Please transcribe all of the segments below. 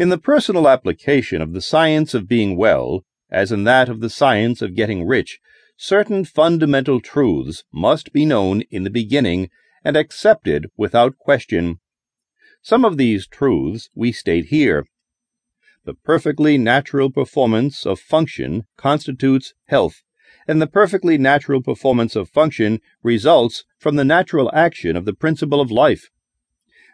In the personal application of the science of being well, as in that of the science of getting rich, certain fundamental truths must be known in the beginning and accepted without question. Some of these truths we state here. The perfectly natural performance of function constitutes health, and the perfectly natural performance of function results from the natural action of the principle of life.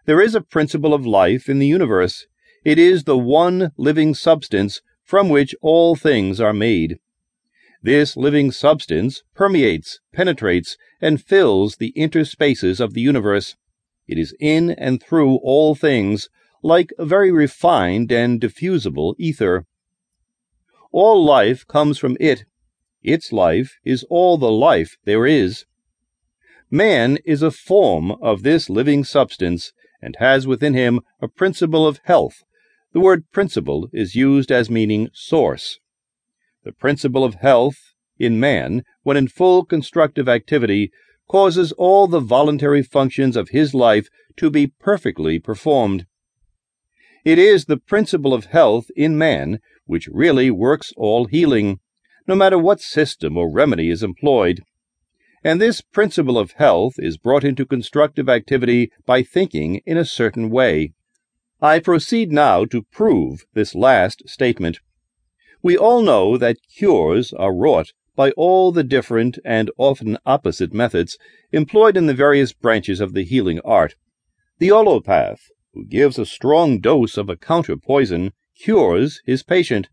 There is a principle of life in the universe. It is the one living substance from which all things are made. This living substance permeates, penetrates, and fills the interspaces of the universe. It is in and through all things, like a very refined and diffusible ether. All life comes from it. Its life is all the life there is. Man is a form of this living substance and has within him a principle of health. The word principle is used as meaning source. The principle of health in man, when in full constructive activity, causes all the voluntary functions of his life to be perfectly performed. It is the principle of health in man which really works all healing, no matter what system or remedy is employed. And this principle of health is brought into constructive activity by thinking in a certain way. I proceed now to prove this last statement. We all know that cures are wrought by all the different and often opposite methods employed in the various branches of the healing art. The allopath, who gives a strong dose of a counter poison, cures his patient,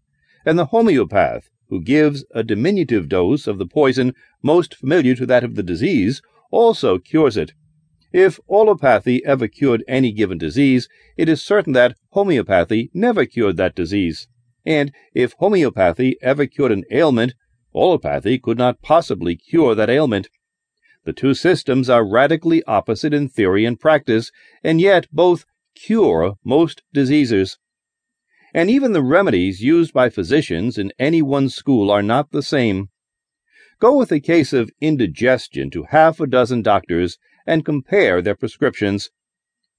and the homeopath, who gives a diminutive dose of the poison most familiar to that of the disease, also cures it. If allopathy ever cured any given disease, it is certain that homeopathy never cured that disease. And if homeopathy ever cured an ailment, allopathy could not possibly cure that ailment. The two systems are radically opposite in theory and practice, and yet both cure most diseases. And even the remedies used by physicians in any one school are not the same. Go with a case of indigestion to half a dozen doctors and compare their prescriptions.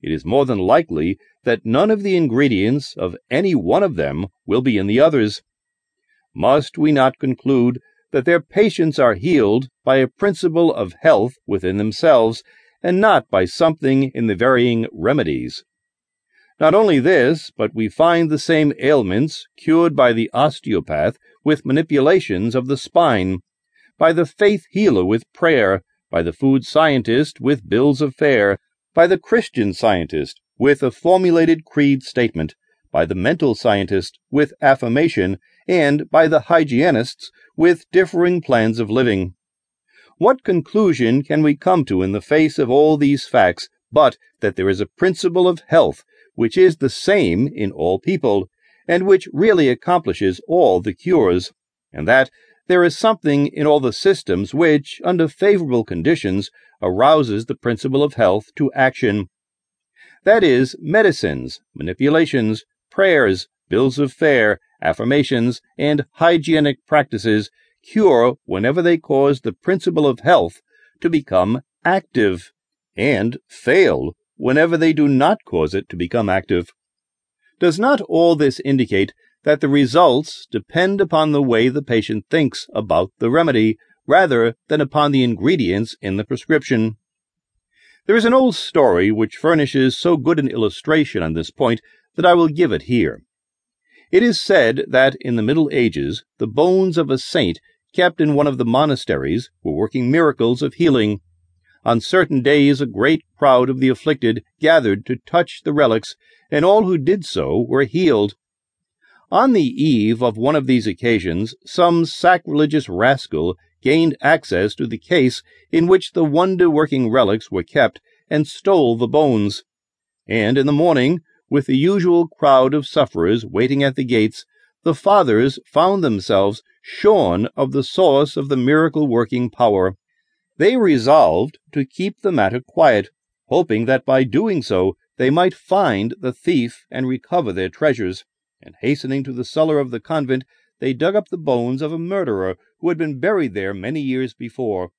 It is more than likely that none of the ingredients of any one of them will be in the others. Must we not conclude that their patients are healed by a principle of health within themselves and not by something in the varying remedies? Not only this, but we find the same ailments cured by the osteopath with manipulations of the spine, by the faith healer with prayer, by the food scientist with bills of fare, by the Christian scientist with a formulated creed statement, by the mental scientist with affirmation, and by the hygienists with differing plans of living. What conclusion can we come to in the face of all these facts but that there is a principle of health which is the same in all people, and which really accomplishes all the cures, and that there is something in all the systems which, under favorable conditions, arouses the principle of health to action. That is, medicines, manipulations, prayers, bills of fare, affirmations, and hygienic practices cure whenever they cause the principle of health to become active, and fail whenever they do not cause it to become active. Does not all this indicate that the results depend upon the way the patient thinks about the remedy rather than upon the ingredients in the prescription? There is an old story which furnishes so good an illustration on this point that I will give it here. It is said that in the Middle Ages the bones of a saint kept in one of the monasteries were working miracles of healing. On certain days a great crowd of the afflicted gathered to touch the relics, and all who did so were healed. On the eve of one of these occasions, some sacrilegious rascal gained access to the case in which the wonder working relics were kept and stole the bones. And in the morning, with the usual crowd of sufferers waiting at the gates, the fathers found themselves shorn of the source of the miracle working power. They resolved to keep the matter quiet, hoping that by doing so they might find the thief and recover their treasures. And hastening to the cellar of the convent, they dug up the bones of a murderer who had been buried there many years before.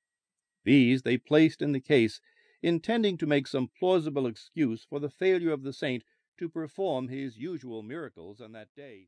These they placed in the case, intending to make some plausible excuse for the failure of the saint to perform his usual miracles on that day.